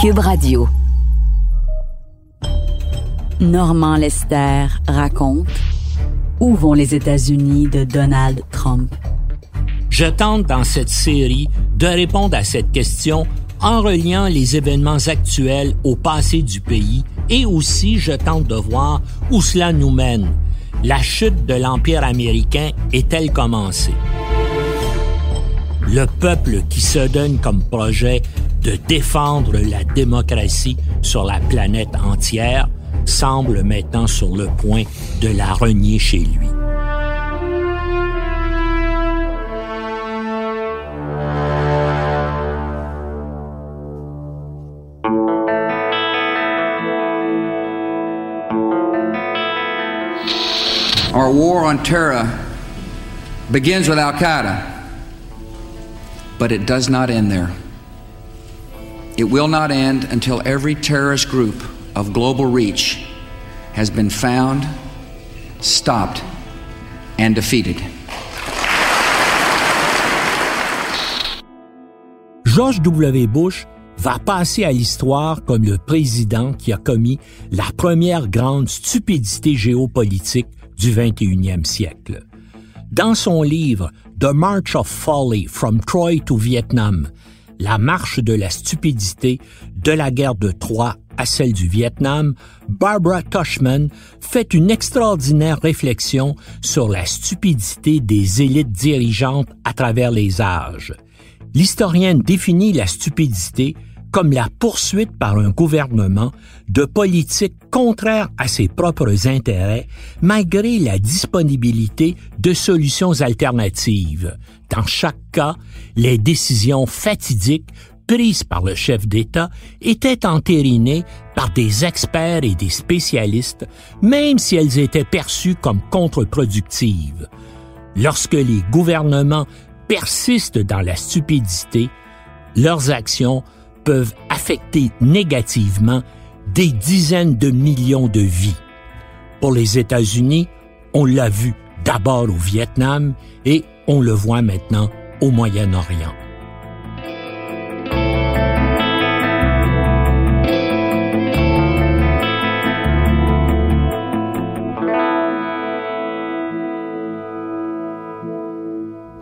Cube Radio. Normand Lester raconte Où vont les États-Unis de Donald Trump? Je tente dans cette série de répondre à cette question en reliant les événements actuels au passé du pays et aussi je tente de voir où cela nous mène. La chute de l'Empire américain est-elle commencée? Le peuple qui se donne comme projet de défendre la démocratie sur la planète entière semble maintenant sur le point de la renier chez lui. Our war on terror begins with Al Qaeda, but it does not end there. It will not end until every terrorist group of global reach has been found, stopped, and defeated. George W. Bush va passer à l'histoire comme le président qui a commis la première grande stupidité géopolitique du 21e siècle. Dans son livre The March of Folly from Troy to Vietnam, la marche de la stupidité de la guerre de Troie à celle du Vietnam, Barbara Tushman fait une extraordinaire réflexion sur la stupidité des élites dirigeantes à travers les âges. L'historienne définit la stupidité comme la poursuite par un gouvernement de politiques contraires à ses propres intérêts, malgré la disponibilité de solutions alternatives. Dans chaque cas, les décisions fatidiques prises par le chef d'État étaient entérinées par des experts et des spécialistes, même si elles étaient perçues comme contre-productives. Lorsque les gouvernements persistent dans la stupidité, leurs actions peuvent affecter négativement des dizaines de millions de vies. Pour les États-Unis, on l'a vu d'abord au Vietnam et on le voit maintenant au Moyen-Orient.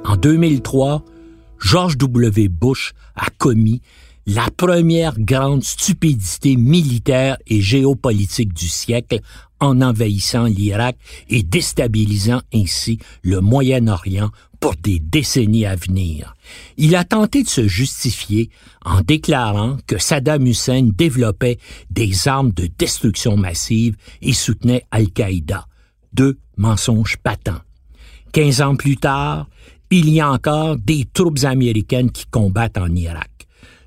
En 2003, George W. Bush a commis la première grande stupidité militaire et géopolitique du siècle en envahissant l'Irak et déstabilisant ainsi le Moyen-Orient pour des décennies à venir. Il a tenté de se justifier en déclarant que Saddam Hussein développait des armes de destruction massive et soutenait Al-Qaïda. Deux mensonges patents. Quinze ans plus tard, il y a encore des troupes américaines qui combattent en Irak.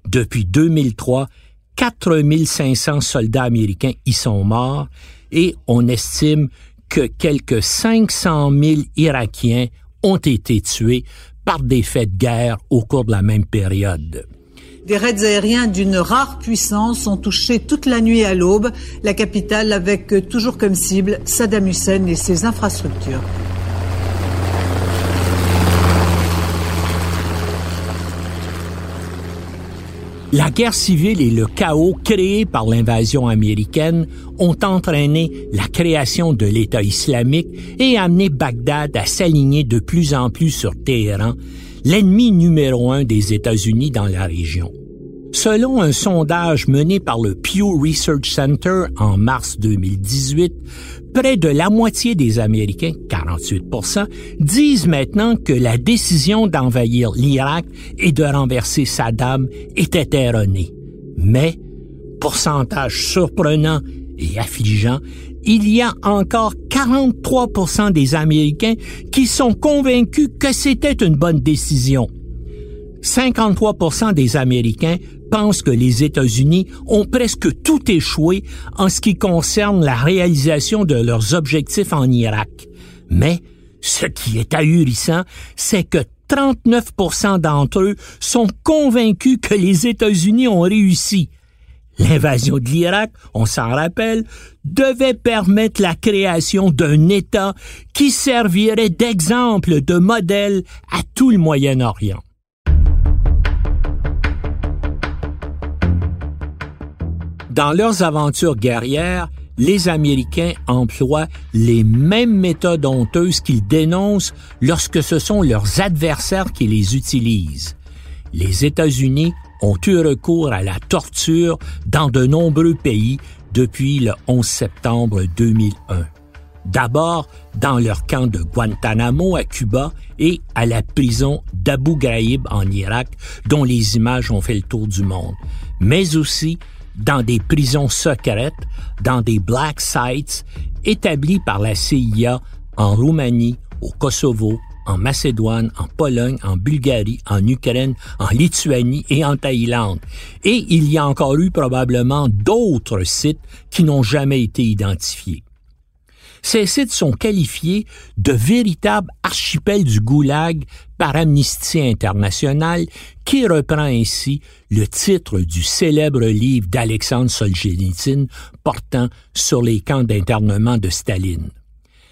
Depuis 2003, 4500 soldats américains y sont morts et on estime que quelques 500 000 Irakiens ont été tués par des faits de guerre au cours de la même période. Des raids aériens d'une rare puissance ont touché toute la nuit à l'aube la capitale avec toujours comme cible Saddam Hussein et ses infrastructures. La guerre civile et le chaos créés par l'invasion américaine ont entraîné la création de l'État islamique et amené Bagdad à s'aligner de plus en plus sur Téhéran, l'ennemi numéro un des États-Unis dans la région. Selon un sondage mené par le Pew Research Center en mars 2018, près de la moitié des Américains, 48 disent maintenant que la décision d'envahir l'Irak et de renverser Saddam était erronée. Mais, pourcentage surprenant et affligeant, il y a encore 43% des Américains qui sont convaincus que c'était une bonne décision. 53% des Américains pensent que les États-Unis ont presque tout échoué en ce qui concerne la réalisation de leurs objectifs en Irak. Mais ce qui est ahurissant, c'est que 39% d'entre eux sont convaincus que les États-Unis ont réussi. L'invasion de l'Irak, on s'en rappelle, devait permettre la création d'un État qui servirait d'exemple, de modèle à tout le Moyen-Orient. Dans leurs aventures guerrières, les Américains emploient les mêmes méthodes honteuses qu'ils dénoncent lorsque ce sont leurs adversaires qui les utilisent. Les États-Unis ont eu recours à la torture dans de nombreux pays depuis le 11 septembre 2001. D'abord dans leur camp de Guantanamo à Cuba et à la prison d'Abu Ghraib en Irak, dont les images ont fait le tour du monde, mais aussi dans des prisons secrètes, dans des black sites établis par la CIA en Roumanie, au Kosovo, en Macédoine, en Pologne, en Bulgarie, en Ukraine, en Lituanie et en Thaïlande. Et il y a encore eu probablement d'autres sites qui n'ont jamais été identifiés. Ces sites sont qualifiés de véritables archipels du goulag par Amnesty International, qui reprend ainsi le titre du célèbre livre d'Alexandre Solzhenitsyn portant sur les camps d'internement de Staline.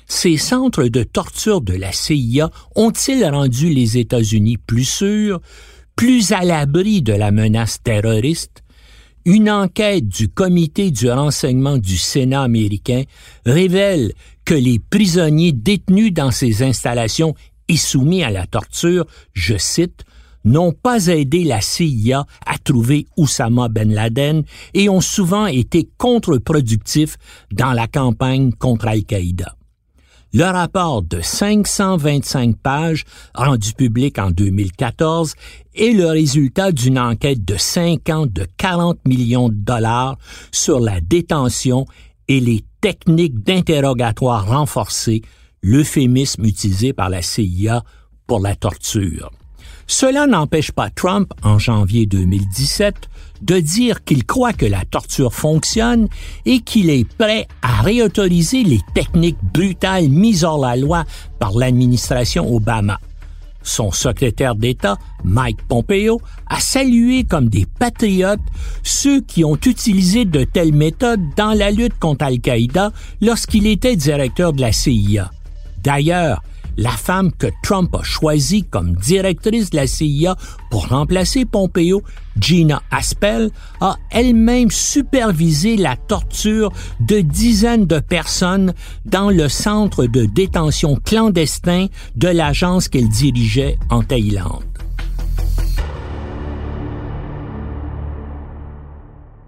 Ces centres de torture de la CIA ont-ils rendu les États-Unis plus sûrs, plus à l'abri de la menace terroriste? Une enquête du comité du renseignement du Sénat américain révèle que les prisonniers détenus dans ces installations et soumis à la torture, je cite, n'ont pas aidé la CIA à trouver Oussama Ben Laden et ont souvent été contre-productifs dans la campagne contre Al-Qaïda. Le rapport de 525 pages rendu public en 2014 est le résultat d'une enquête de 5 ans de 40 millions de dollars sur la détention et les techniques d'interrogatoire renforcées, l'euphémisme utilisé par la CIA pour la torture. Cela n'empêche pas Trump, en janvier 2017, de dire qu'il croit que la torture fonctionne et qu'il est prêt à réautoriser les techniques brutales mises hors la loi par l'administration Obama. Son secrétaire d'État, Mike Pompeo, a salué comme des patriotes ceux qui ont utilisé de telles méthodes dans la lutte contre Al-Qaïda lorsqu'il était directeur de la CIA. D'ailleurs, la femme que Trump a choisie comme directrice de la CIA pour remplacer Pompeo, Gina Aspel, a elle-même supervisé la torture de dizaines de personnes dans le centre de détention clandestin de l'agence qu'elle dirigeait en Thaïlande.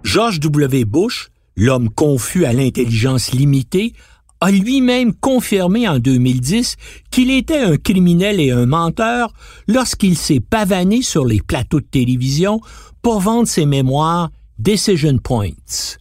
George W. Bush, l'homme confus à l'intelligence limitée, a lui-même confirmé en 2010 qu'il était un criminel et un menteur lorsqu'il s'est pavané sur les plateaux de télévision pour vendre ses mémoires Decision Points.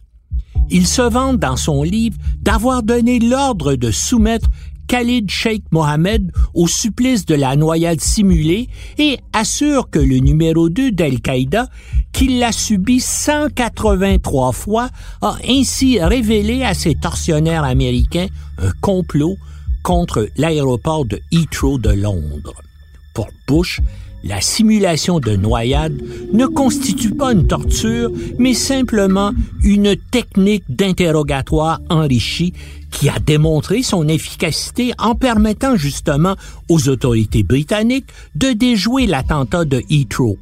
Il se vante dans son livre d'avoir donné l'ordre de soumettre Khalid Sheikh Mohammed au supplice de la noyade simulée et assure que le numéro 2 d'Al-Qaïda, qui l'a subi 183 fois, a ainsi révélé à ses tortionnaires américains un complot contre l'aéroport de Heathrow de Londres. Pour Bush, la simulation de noyade ne constitue pas une torture, mais simplement une technique d'interrogatoire enrichie qui a démontré son efficacité en permettant justement aux autorités britanniques de déjouer l'attentat de Heathrow.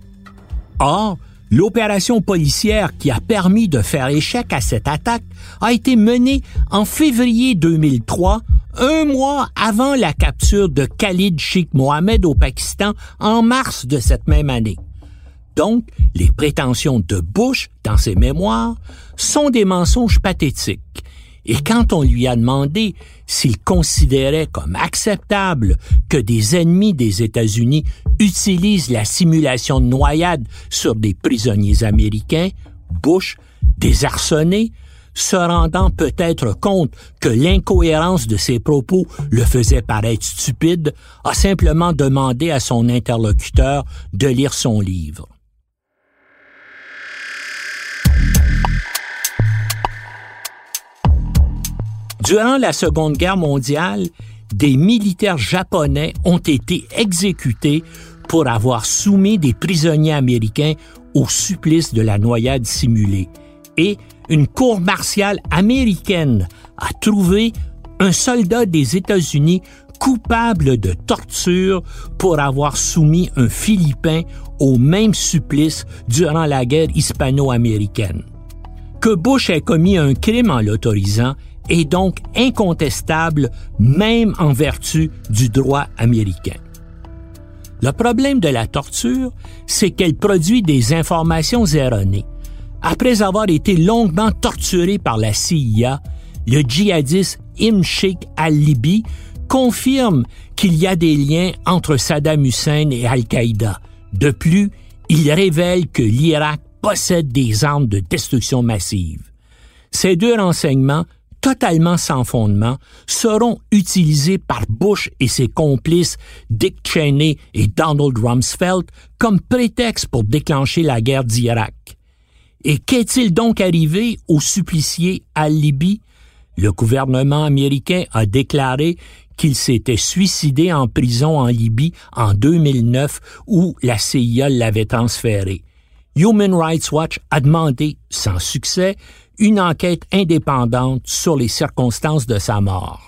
Or, l'opération policière qui a permis de faire échec à cette attaque a été menée en février 2003, un mois avant la capture de Khalid Sheikh Mohammed au Pakistan en mars de cette même année. Donc, les prétentions de Bush dans ses mémoires sont des mensonges pathétiques et quand on lui a demandé s'il considérait comme acceptable que des ennemis des États-Unis utilisent la simulation de noyade sur des prisonniers américains, Bush, désarçonné, se rendant peut-être compte que l'incohérence de ses propos le faisait paraître stupide, a simplement demandé à son interlocuteur de lire son livre. Durant la Seconde Guerre mondiale, des militaires japonais ont été exécutés pour avoir soumis des prisonniers américains au supplice de la noyade simulée. Et une cour martiale américaine a trouvé un soldat des États-Unis coupable de torture pour avoir soumis un Philippin au même supplice durant la guerre hispano-américaine. Que Bush ait commis un crime en l'autorisant est donc incontestable même en vertu du droit américain. Le problème de la torture, c'est qu'elle produit des informations erronées. Après avoir été longuement torturé par la CIA, le djihadiste Im Sheikh al-Libi confirme qu'il y a des liens entre Saddam Hussein et Al-Qaïda. De plus, il révèle que l'Irak possède des armes de destruction massive. Ces deux renseignements totalement sans fondement seront utilisés par Bush et ses complices Dick Cheney et Donald Rumsfeld comme prétexte pour déclencher la guerre d'Irak. Et qu'est-il donc arrivé au supplicié al-Libi? Le gouvernement américain a déclaré qu'il s'était suicidé en prison en Libye en 2009 où la CIA l'avait transféré. Human Rights Watch a demandé, sans succès, une enquête indépendante sur les circonstances de sa mort.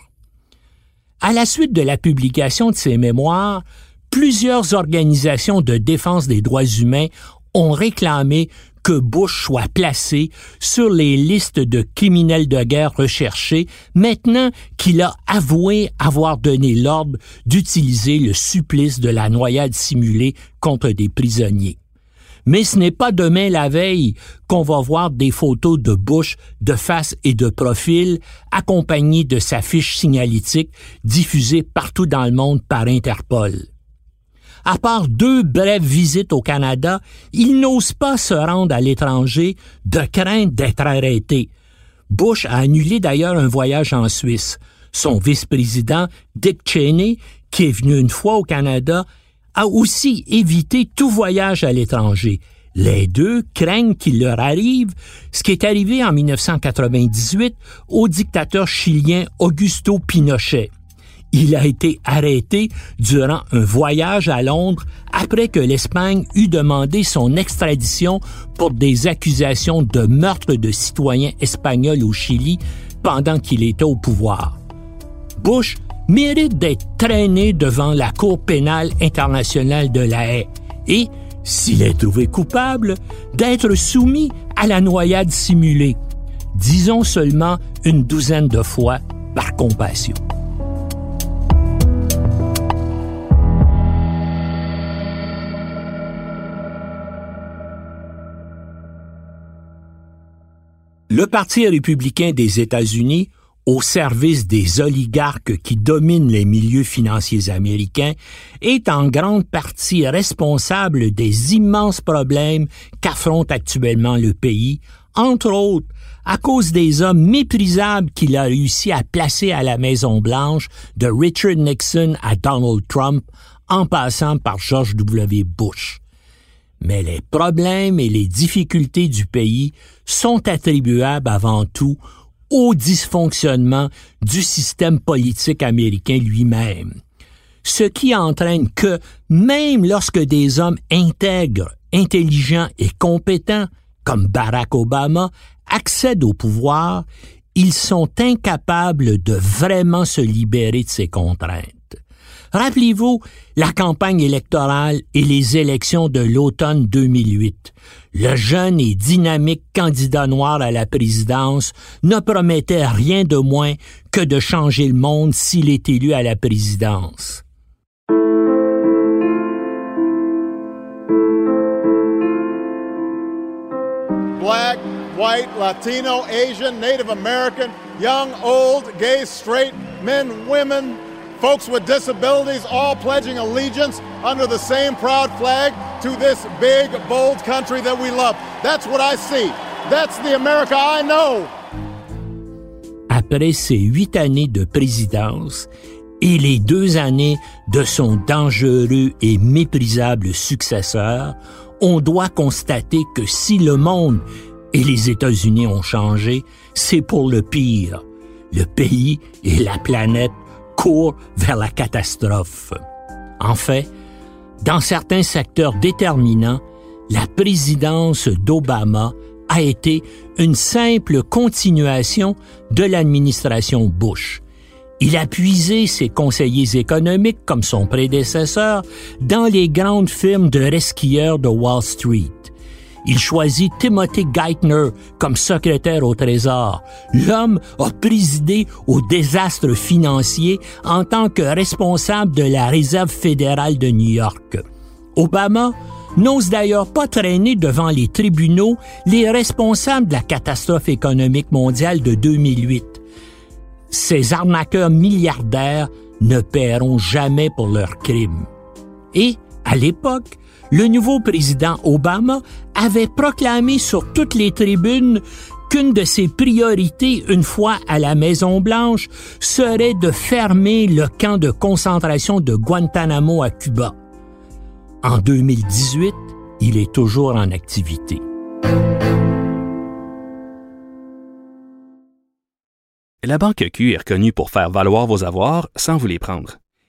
À la suite de la publication de ses mémoires, plusieurs organisations de défense des droits humains ont réclamé que Bush soit placé sur les listes de criminels de guerre recherchés maintenant qu'il a avoué avoir donné l'ordre d'utiliser le supplice de la noyade simulée contre des prisonniers. Mais ce n'est pas demain la veille qu'on va voir des photos de Bush de face et de profil accompagnées de sa fiche signalétique diffusée partout dans le monde par Interpol. À part deux brèves visites au Canada, il n'ose pas se rendre à l'étranger de crainte d'être arrêté. Bush a annulé d'ailleurs un voyage en Suisse. Son vice-président, Dick Cheney, qui est venu une fois au Canada, a aussi évité tout voyage à l'étranger. Les deux craignent qu'il leur arrive ce qui est arrivé en 1998 au dictateur chilien Augusto Pinochet. Il a été arrêté durant un voyage à Londres après que l'Espagne eut demandé son extradition pour des accusations de meurtre de citoyens espagnols au Chili pendant qu'il était au pouvoir. Bush mérite d'être traîné devant la Cour pénale internationale de la haie et, s'il est trouvé coupable, d'être soumis à la noyade simulée, disons seulement une douzaine de fois par compassion. Le Parti républicain des États-Unis au service des oligarques qui dominent les milieux financiers américains est en grande partie responsable des immenses problèmes qu'affronte actuellement le pays, entre autres à cause des hommes méprisables qu'il a réussi à placer à la Maison-Blanche, de Richard Nixon à Donald Trump, en passant par George W. Bush. Mais les problèmes et les difficultés du pays sont attribuables avant tout au dysfonctionnement du système politique américain lui-même. Ce qui entraîne que, même lorsque des hommes intègres, intelligents et compétents, comme Barack Obama, accèdent au pouvoir, ils sont incapables de vraiment se libérer de ces contraintes. Rappelez-vous la campagne électorale et les élections de l'automne 2008. Le jeune et dynamique candidat noir à la présidence ne promettait rien de moins que de changer le monde s'il est élu à la présidence. Black, white, Latino, Asian, Native American, young, old, gay, straight, men, women, folks with disabilities all pledging allegiance under the same proud flag to this big, bold country that we love. That's what I see. That's the America I know. après ses huit années de présidence et les deux années de son dangereux et méprisable successeur, on doit constater que si le monde et les États-Unis ont changé, c'est pour le pire. Le pays et la planète vers la catastrophe. En fait, dans certains secteurs déterminants, la présidence d'Obama a été une simple continuation de l'administration Bush. Il a puisé ses conseillers économiques, comme son prédécesseur, dans les grandes firmes de resquilleurs de Wall Street. Il choisit Timothy Geithner comme secrétaire au Trésor. L'homme a présidé au désastre financier en tant que responsable de la Réserve fédérale de New York. Obama n'ose d'ailleurs pas traîner devant les tribunaux les responsables de la catastrophe économique mondiale de 2008. Ces arnaqueurs milliardaires ne paieront jamais pour leurs crimes. Et, à l'époque, le nouveau président Obama avait proclamé sur toutes les tribunes qu'une de ses priorités, une fois à la Maison-Blanche, serait de fermer le camp de concentration de Guantanamo à Cuba. En 2018, il est toujours en activité. La Banque Q est reconnue pour faire valoir vos avoirs sans vous les prendre.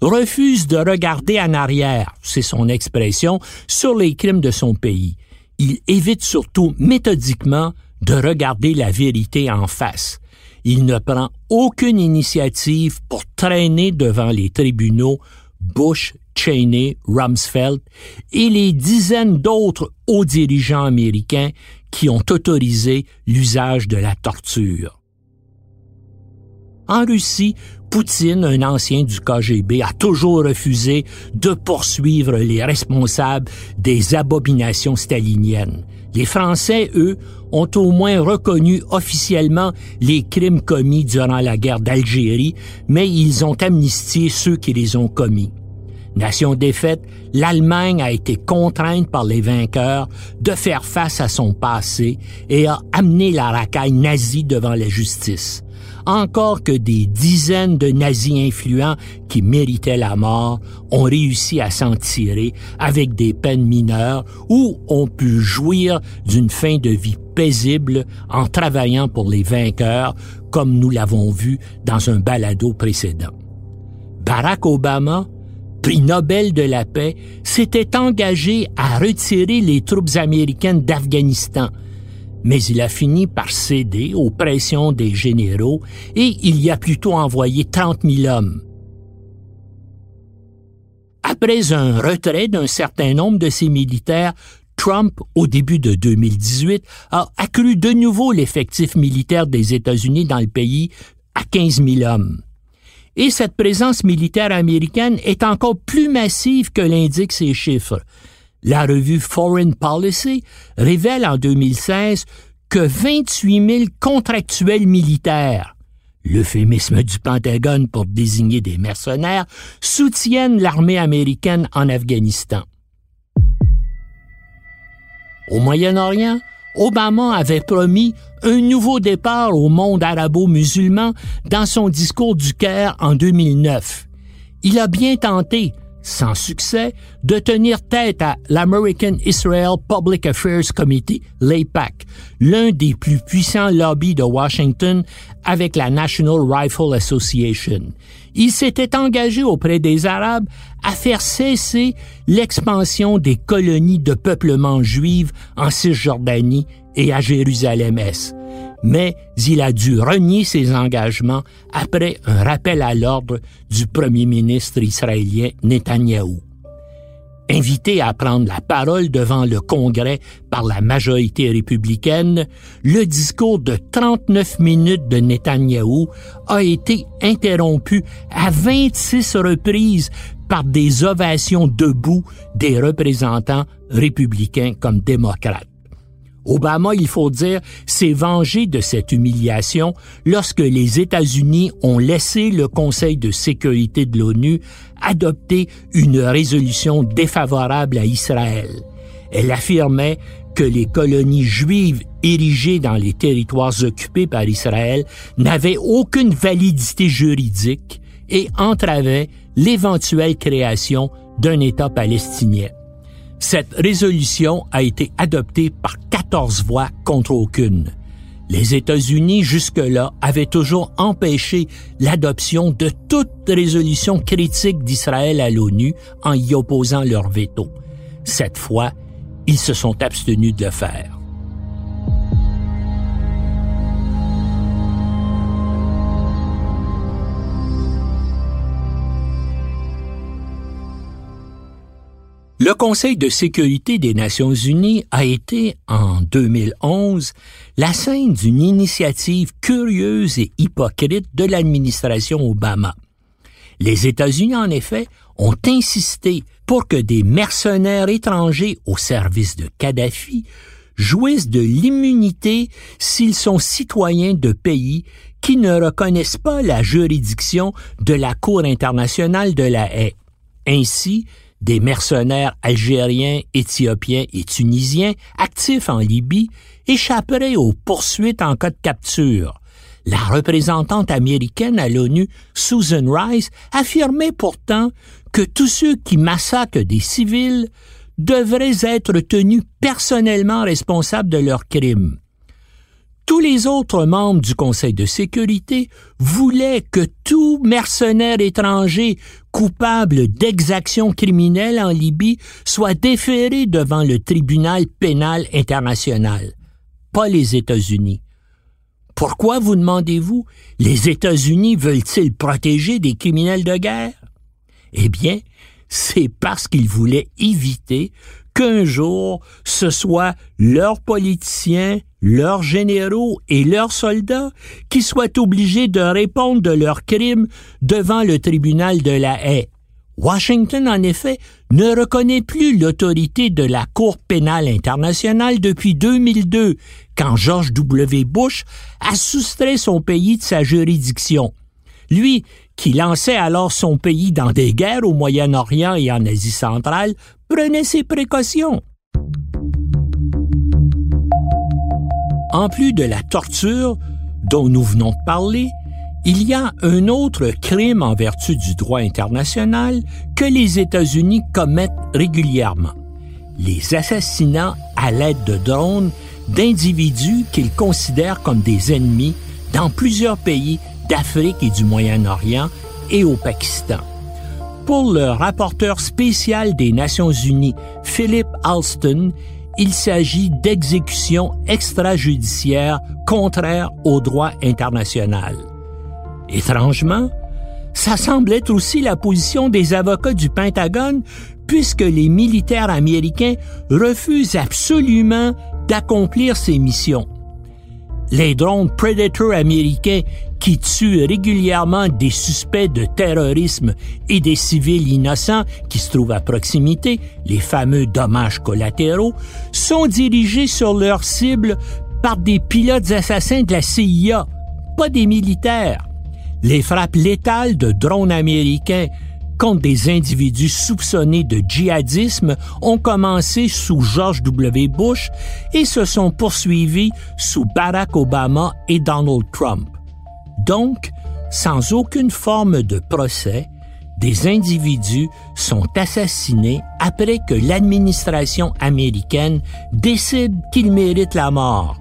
refuse de regarder en arrière, c'est son expression, sur les crimes de son pays. Il évite surtout méthodiquement de regarder la vérité en face. Il ne prend aucune initiative pour traîner devant les tribunaux Bush, Cheney, Rumsfeld et les dizaines d'autres hauts dirigeants américains qui ont autorisé l'usage de la torture. En Russie, Poutine, un ancien du KGB, a toujours refusé de poursuivre les responsables des abominations staliniennes. Les Français, eux, ont au moins reconnu officiellement les crimes commis durant la guerre d'Algérie, mais ils ont amnistié ceux qui les ont commis. Nation défaite, l'Allemagne a été contrainte par les vainqueurs de faire face à son passé et a amené la racaille nazie devant la justice encore que des dizaines de nazis influents qui méritaient la mort ont réussi à s'en tirer avec des peines mineures ou ont pu jouir d'une fin de vie paisible en travaillant pour les vainqueurs, comme nous l'avons vu dans un balado précédent. Barack Obama, prix Nobel de la paix, s'était engagé à retirer les troupes américaines d'Afghanistan, mais il a fini par céder aux pressions des généraux et il y a plutôt envoyé 30 000 hommes. Après un retrait d'un certain nombre de ses militaires, Trump, au début de 2018, a accru de nouveau l'effectif militaire des États-Unis dans le pays à 15 000 hommes. Et cette présence militaire américaine est encore plus massive que l'indiquent ces chiffres. La revue Foreign Policy révèle en 2016 que 28 000 contractuels militaires, l'euphémisme du Pentagone pour désigner des mercenaires, soutiennent l'armée américaine en Afghanistan. Au Moyen-Orient, Obama avait promis un nouveau départ au monde arabo-musulman dans son discours du Caire en 2009. Il a bien tenté, sans succès, de tenir tête à l'American Israel Public Affairs Committee, l'APAC, l'un des plus puissants lobbies de Washington avec la National Rifle Association. Il s'était engagé auprès des Arabes à faire cesser l'expansion des colonies de peuplement juives en Cisjordanie et à Jérusalem-Est mais il a dû renier ses engagements après un rappel à l'ordre du premier ministre israélien Netanyahou. Invité à prendre la parole devant le Congrès par la majorité républicaine, le discours de 39 minutes de Netanyahou a été interrompu à 26 reprises par des ovations debout des représentants républicains comme démocrates. Obama, il faut dire, s'est vengé de cette humiliation lorsque les États-Unis ont laissé le Conseil de sécurité de l'ONU adopter une résolution défavorable à Israël. Elle affirmait que les colonies juives érigées dans les territoires occupés par Israël n'avaient aucune validité juridique et entravaient l'éventuelle création d'un État palestinien. Cette résolution a été adoptée par 14 voix contre aucune. Les États-Unis, jusque-là, avaient toujours empêché l'adoption de toute résolution critique d'Israël à l'ONU en y opposant leur veto. Cette fois, ils se sont abstenus de le faire. Le Conseil de sécurité des Nations unies a été, en 2011, la scène d'une initiative curieuse et hypocrite de l'administration Obama. Les États-Unis, en effet, ont insisté pour que des mercenaires étrangers au service de Kadhafi jouissent de l'immunité s'ils sont citoyens de pays qui ne reconnaissent pas la juridiction de la Cour internationale de la haie. Ainsi, des mercenaires algériens, éthiopiens et tunisiens actifs en Libye échapperaient aux poursuites en cas de capture. La représentante américaine à l'ONU, Susan Rice, affirmait pourtant que tous ceux qui massacrent des civils devraient être tenus personnellement responsables de leurs crimes. Tous les autres membres du Conseil de sécurité voulaient que tout mercenaire étranger coupable d'exactions criminelles en Libye soit déféré devant le tribunal pénal international, pas les États-Unis. Pourquoi, vous demandez-vous, les États-Unis veulent-ils protéger des criminels de guerre? Eh bien, c'est parce qu'ils voulaient éviter qu'un jour ce soit leurs politiciens, leurs généraux et leurs soldats qui soient obligés de répondre de leurs crimes devant le tribunal de la haie. Washington, en effet, ne reconnaît plus l'autorité de la Cour pénale internationale depuis 2002, quand George W. Bush a soustrait son pays de sa juridiction. Lui, qui lançait alors son pays dans des guerres au Moyen-Orient et en Asie centrale, prenait ses précautions. En plus de la torture dont nous venons de parler, il y a un autre crime en vertu du droit international que les États-Unis commettent régulièrement. Les assassinats à l'aide de drones d'individus qu'ils considèrent comme des ennemis dans plusieurs pays d'Afrique et du Moyen-Orient et au Pakistan. Pour le rapporteur spécial des Nations Unies, Philip Alston, il s'agit d'exécutions extrajudiciaires contraires au droit international. Étrangement, ça semble être aussi la position des avocats du Pentagone puisque les militaires américains refusent absolument d'accomplir ces missions. Les drones Predator américains qui tuent régulièrement des suspects de terrorisme et des civils innocents qui se trouvent à proximité, les fameux dommages collatéraux, sont dirigés sur leur cible par des pilotes assassins de la CIA, pas des militaires. Les frappes létales de drones américains contre des individus soupçonnés de djihadisme ont commencé sous George W. Bush et se sont poursuivis sous Barack Obama et Donald Trump. Donc, sans aucune forme de procès, des individus sont assassinés après que l'administration américaine décide qu'ils méritent la mort.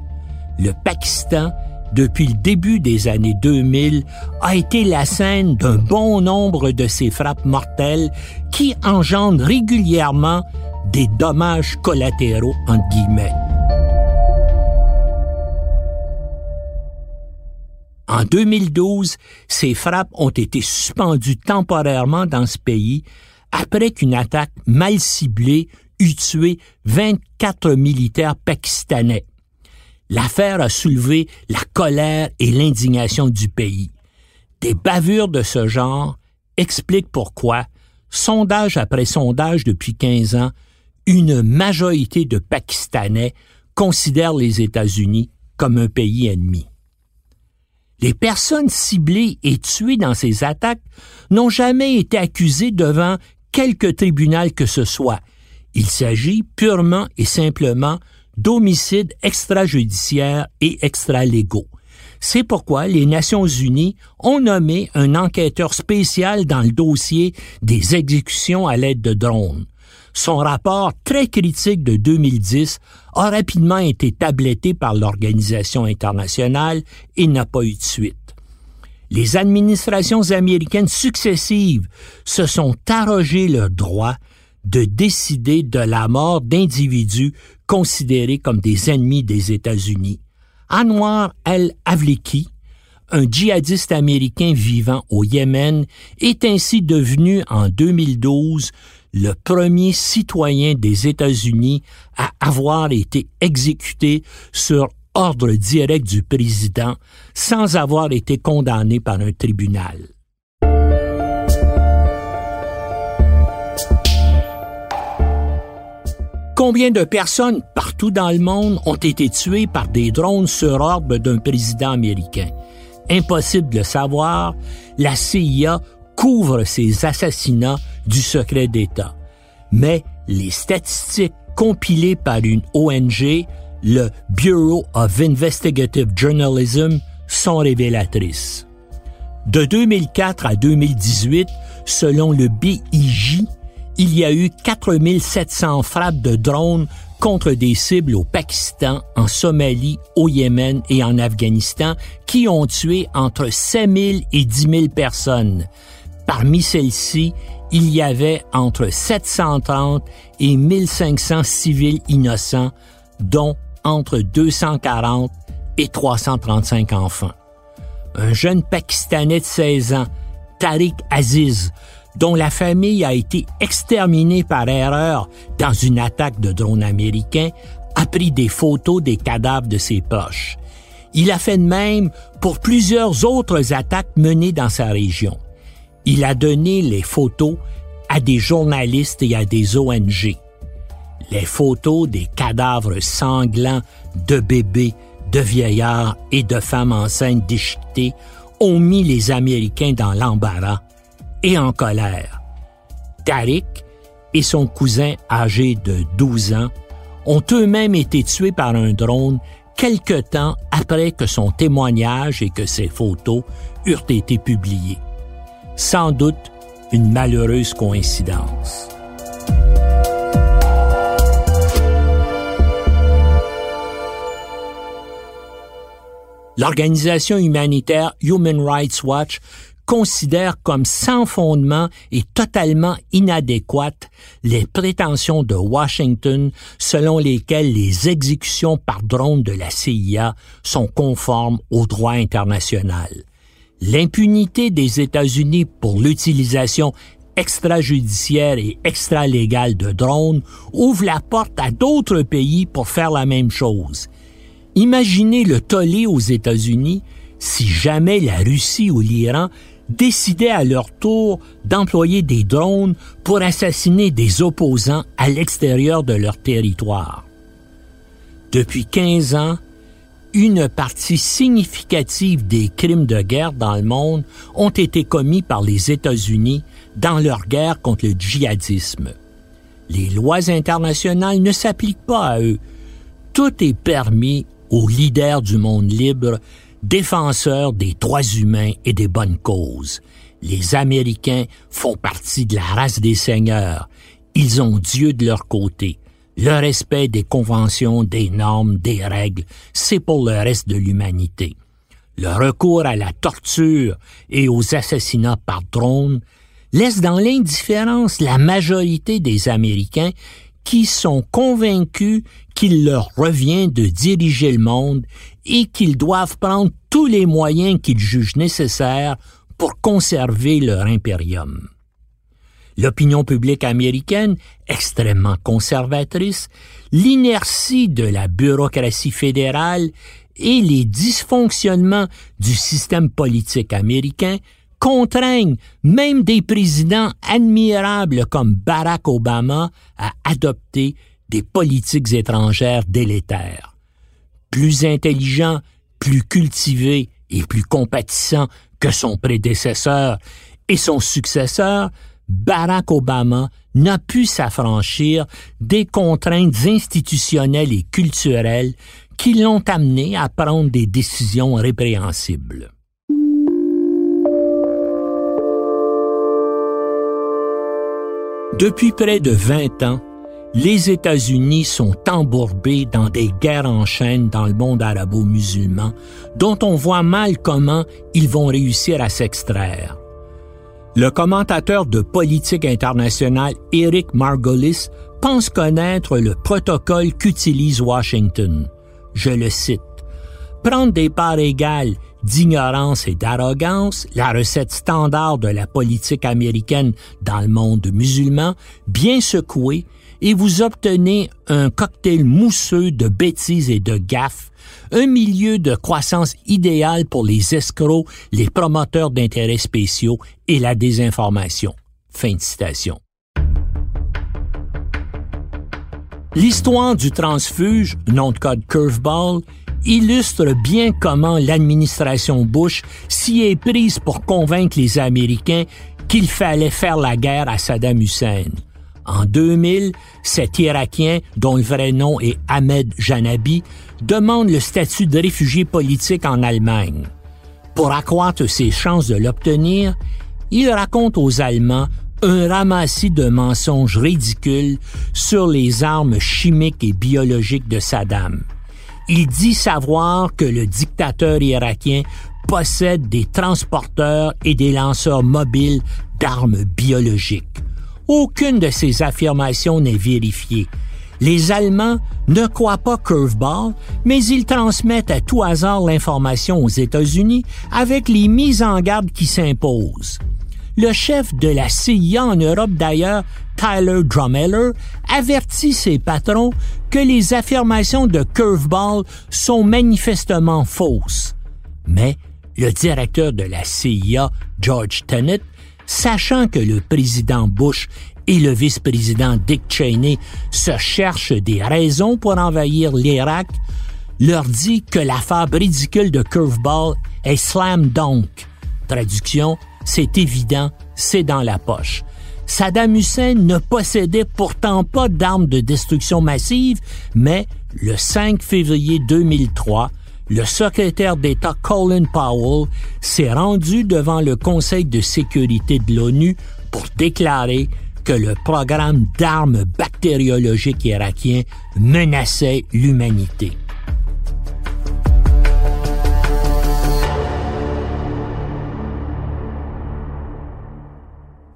Le Pakistan, depuis le début des années 2000, a été la scène d'un bon nombre de ces frappes mortelles qui engendrent régulièrement des dommages collatéraux, entre guillemets. En 2012, ces frappes ont été suspendues temporairement dans ce pays après qu'une attaque mal ciblée eut tué 24 militaires pakistanais. L'affaire a soulevé la colère et l'indignation du pays. Des bavures de ce genre expliquent pourquoi, sondage après sondage depuis 15 ans, une majorité de Pakistanais considèrent les États-Unis comme un pays ennemi. Les personnes ciblées et tuées dans ces attaques n'ont jamais été accusées devant quelque tribunal que ce soit. Il s'agit purement et simplement d'homicides extrajudiciaires et extralégaux. C'est pourquoi les Nations unies ont nommé un enquêteur spécial dans le dossier des exécutions à l'aide de drones. Son rapport très critique de 2010 a rapidement été tabletté par l'organisation internationale et n'a pas eu de suite. Les administrations américaines successives se sont arrogées le droit de décider de la mort d'individus considérés comme des ennemis des États-Unis. Anwar el-Avliki, un djihadiste américain vivant au Yémen, est ainsi devenu en 2012 le premier citoyen des États-Unis à avoir été exécuté sur ordre direct du président sans avoir été condamné par un tribunal. Combien de personnes partout dans le monde ont été tuées par des drones sur ordre d'un président américain? Impossible de savoir, la CIA couvre ces assassinats du secret d'État. Mais les statistiques compilées par une ONG, le Bureau of Investigative Journalism, sont révélatrices. De 2004 à 2018, selon le BIJ, il y a eu 4700 frappes de drones contre des cibles au Pakistan, en Somalie, au Yémen et en Afghanistan qui ont tué entre 5000 et 10 000 personnes. Parmi celles-ci, il y avait entre 730 et 1500 civils innocents, dont entre 240 et 335 enfants. Un jeune Pakistanais de 16 ans, Tariq Aziz, dont la famille a été exterminée par erreur dans une attaque de drone américain, a pris des photos des cadavres de ses poches. Il a fait de même pour plusieurs autres attaques menées dans sa région. Il a donné les photos à des journalistes et à des ONG. Les photos des cadavres sanglants de bébés, de vieillards et de femmes enceintes déchiquetées ont mis les Américains dans l'embarras et en colère. Tariq et son cousin âgé de 12 ans ont eux-mêmes été tués par un drone quelque temps après que son témoignage et que ses photos eurent été publiées. Sans doute une malheureuse coïncidence. L'organisation humanitaire Human Rights Watch considère comme sans fondement et totalement inadéquates les prétentions de Washington selon lesquelles les exécutions par drone de la CIA sont conformes au droit international. L'impunité des États-Unis pour l'utilisation extrajudiciaire et extralégale de drones ouvre la porte à d'autres pays pour faire la même chose. Imaginez le tollé aux États-Unis si jamais la Russie ou l'Iran décidaient à leur tour d'employer des drones pour assassiner des opposants à l'extérieur de leur territoire. Depuis 15 ans, une partie significative des crimes de guerre dans le monde ont été commis par les États-Unis dans leur guerre contre le djihadisme. Les lois internationales ne s'appliquent pas à eux. Tout est permis aux leaders du monde libre défenseurs des droits humains et des bonnes causes. Les Américains font partie de la race des seigneurs. Ils ont Dieu de leur côté. Le respect des conventions, des normes, des règles, c'est pour le reste de l'humanité. Le recours à la torture et aux assassinats par drone laisse dans l'indifférence la majorité des Américains qui sont convaincus qu'il leur revient de diriger le monde et qu'ils doivent prendre tous les moyens qu'ils jugent nécessaires pour conserver leur impérium. L'opinion publique américaine, extrêmement conservatrice, l'inertie de la bureaucratie fédérale et les dysfonctionnements du système politique américain contraignent même des présidents admirables comme Barack Obama à adopter des politiques étrangères délétères. Plus intelligent, plus cultivé et plus compatissant que son prédécesseur et son successeur, Barack Obama n'a pu s'affranchir des contraintes institutionnelles et culturelles qui l'ont amené à prendre des décisions répréhensibles. Depuis près de 20 ans, les États-Unis sont embourbés dans des guerres en chaîne dans le monde arabo-musulman, dont on voit mal comment ils vont réussir à s'extraire. Le commentateur de politique internationale Eric Margolis pense connaître le protocole qu'utilise Washington. Je le cite. Prendre des parts égales d'ignorance et d'arrogance, la recette standard de la politique américaine dans le monde musulman, bien secouée, et vous obtenez un cocktail mousseux de bêtises et de gaffes, un milieu de croissance idéal pour les escrocs, les promoteurs d'intérêts spéciaux et la désinformation. Fin de citation. L'histoire du transfuge, nom de code Curveball, illustre bien comment l'administration Bush s'y est prise pour convaincre les Américains qu'il fallait faire la guerre à Saddam Hussein. En 2000, cet Irakien, dont le vrai nom est Ahmed Janabi, demande le statut de réfugié politique en Allemagne. Pour accroître ses chances de l'obtenir, il raconte aux Allemands un ramassis de mensonges ridicules sur les armes chimiques et biologiques de Saddam. Il dit savoir que le dictateur irakien possède des transporteurs et des lanceurs mobiles d'armes biologiques. Aucune de ces affirmations n'est vérifiée. Les Allemands ne croient pas Curveball, mais ils transmettent à tout hasard l'information aux États-Unis avec les mises en garde qui s'imposent. Le chef de la CIA en Europe d'ailleurs, Tyler Drummeller, avertit ses patrons que les affirmations de Curveball sont manifestement fausses. Mais le directeur de la CIA, George Tenet, sachant que le président Bush et le vice-président Dick Cheney se cherchent des raisons pour envahir l'Irak, leur dit que l'affaire ridicule de Curveball est slam dunk. Traduction, c'est évident, c'est dans la poche. Saddam Hussein ne possédait pourtant pas d'armes de destruction massive, mais le 5 février 2003, le secrétaire d'État Colin Powell s'est rendu devant le Conseil de sécurité de l'ONU pour déclarer que le programme d'armes bactériologiques irakien menaçait l'humanité.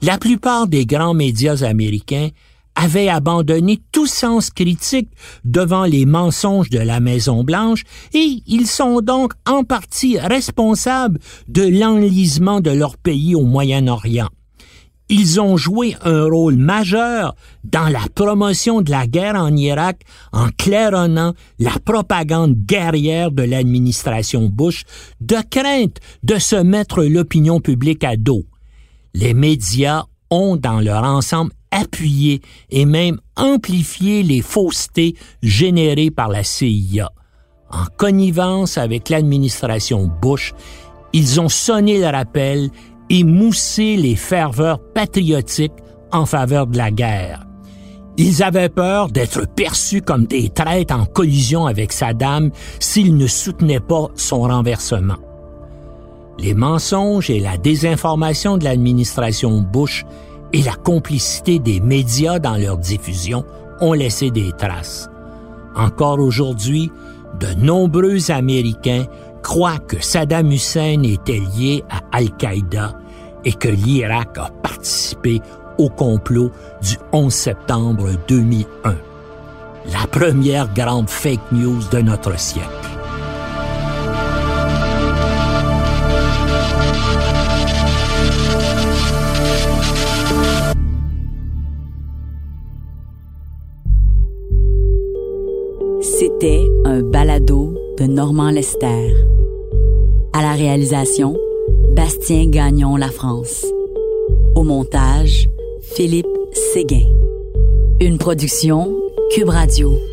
La plupart des grands médias américains avaient abandonné tout sens critique devant les mensonges de la Maison-Blanche et ils sont donc en partie responsables de l'enlisement de leur pays au Moyen-Orient. Ils ont joué un rôle majeur dans la promotion de la guerre en Irak en claironnant la propagande guerrière de l'administration Bush de crainte de se mettre l'opinion publique à dos. Les médias ont dans leur ensemble appuyer et même amplifier les faussetés générées par la CIA. En connivence avec l'administration Bush, ils ont sonné le rappel et moussé les ferveurs patriotiques en faveur de la guerre. Ils avaient peur d'être perçus comme des traîtres en collision avec Saddam s'ils ne soutenaient pas son renversement. Les mensonges et la désinformation de l'administration Bush et la complicité des médias dans leur diffusion ont laissé des traces. Encore aujourd'hui, de nombreux Américains Croit que Saddam Hussein était lié à Al-Qaïda et que l'Irak a participé au complot du 11 septembre 2001. La première grande fake news de notre siècle. C'était un balado de Normand Lester. À la réalisation, Bastien Gagnon La France. Au montage, Philippe Séguin. Une production Cube Radio.